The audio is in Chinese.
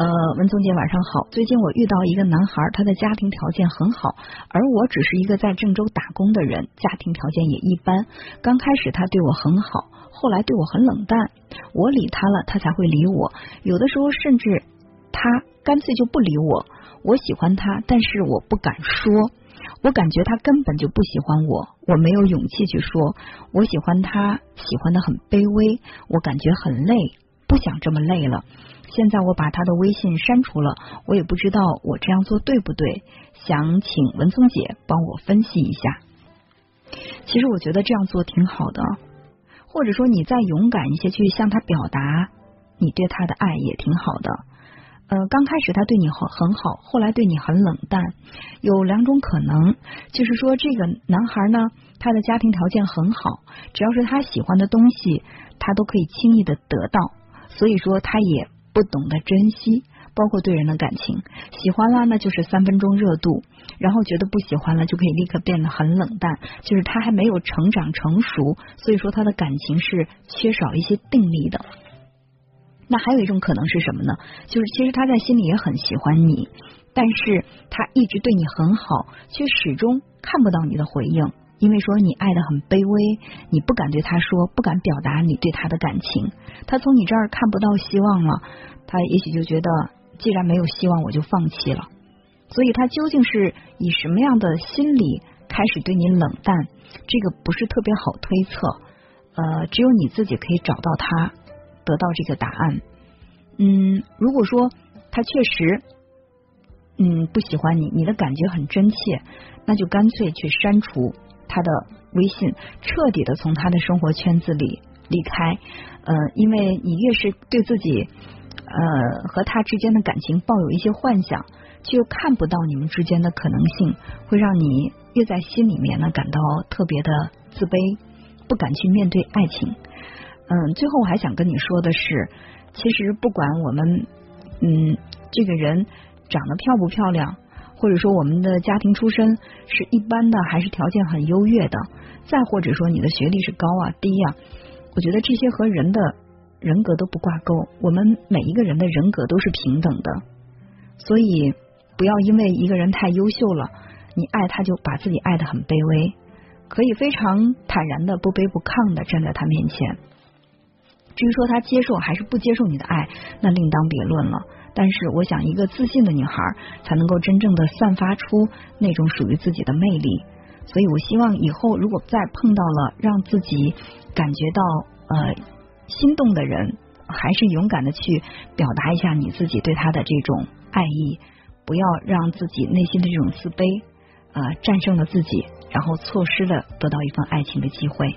呃，文总姐晚上好。最近我遇到一个男孩，他的家庭条件很好，而我只是一个在郑州打工的人，家庭条件也一般。刚开始他对我很好，后来对我很冷淡。我理他了，他才会理我。有的时候甚至他干脆就不理我。我喜欢他，但是我不敢说。我感觉他根本就不喜欢我，我没有勇气去说。我喜欢他，喜欢的很卑微。我感觉很累，不想这么累了。现在我把他的微信删除了，我也不知道我这样做对不对，想请文松姐帮我分析一下。其实我觉得这样做挺好的，或者说你再勇敢一些去向他表达你对他的爱也挺好的。呃，刚开始他对你很很好，后来对你很冷淡，有两种可能，就是说这个男孩呢，他的家庭条件很好，只要是他喜欢的东西，他都可以轻易的得到，所以说他也。不懂得珍惜，包括对人的感情，喜欢了那就是三分钟热度，然后觉得不喜欢了就可以立刻变得很冷淡，就是他还没有成长成熟，所以说他的感情是缺少一些定力的。那还有一种可能是什么呢？就是其实他在心里也很喜欢你，但是他一直对你很好，却始终看不到你的回应。因为说你爱的很卑微，你不敢对他说，不敢表达你对他的感情，他从你这儿看不到希望了，他也许就觉得既然没有希望，我就放弃了。所以他究竟是以什么样的心理开始对你冷淡？这个不是特别好推测，呃，只有你自己可以找到他，得到这个答案。嗯，如果说他确实嗯不喜欢你，你的感觉很真切，那就干脆去删除。他的微信彻底的从他的生活圈子里离开，呃，因为你越是对自己呃和他之间的感情抱有一些幻想，却又看不到你们之间的可能性，会让你越在心里面呢感到特别的自卑，不敢去面对爱情。嗯，最后我还想跟你说的是，其实不管我们嗯这个人长得漂不漂亮。或者说我们的家庭出身是一般的，还是条件很优越的？再或者说你的学历是高啊、低呀？我觉得这些和人的人格都不挂钩。我们每一个人的人格都是平等的，所以不要因为一个人太优秀了，你爱他就把自己爱的很卑微，可以非常坦然的、不卑不亢的站在他面前。至于说他接受还是不接受你的爱，那另当别论了。但是，我想，一个自信的女孩才能够真正的散发出那种属于自己的魅力。所以我希望以后如果再碰到了让自己感觉到呃心动的人，还是勇敢的去表达一下你自己对他的这种爱意，不要让自己内心的这种自卑呃战胜了自己，然后错失了得到一份爱情的机会。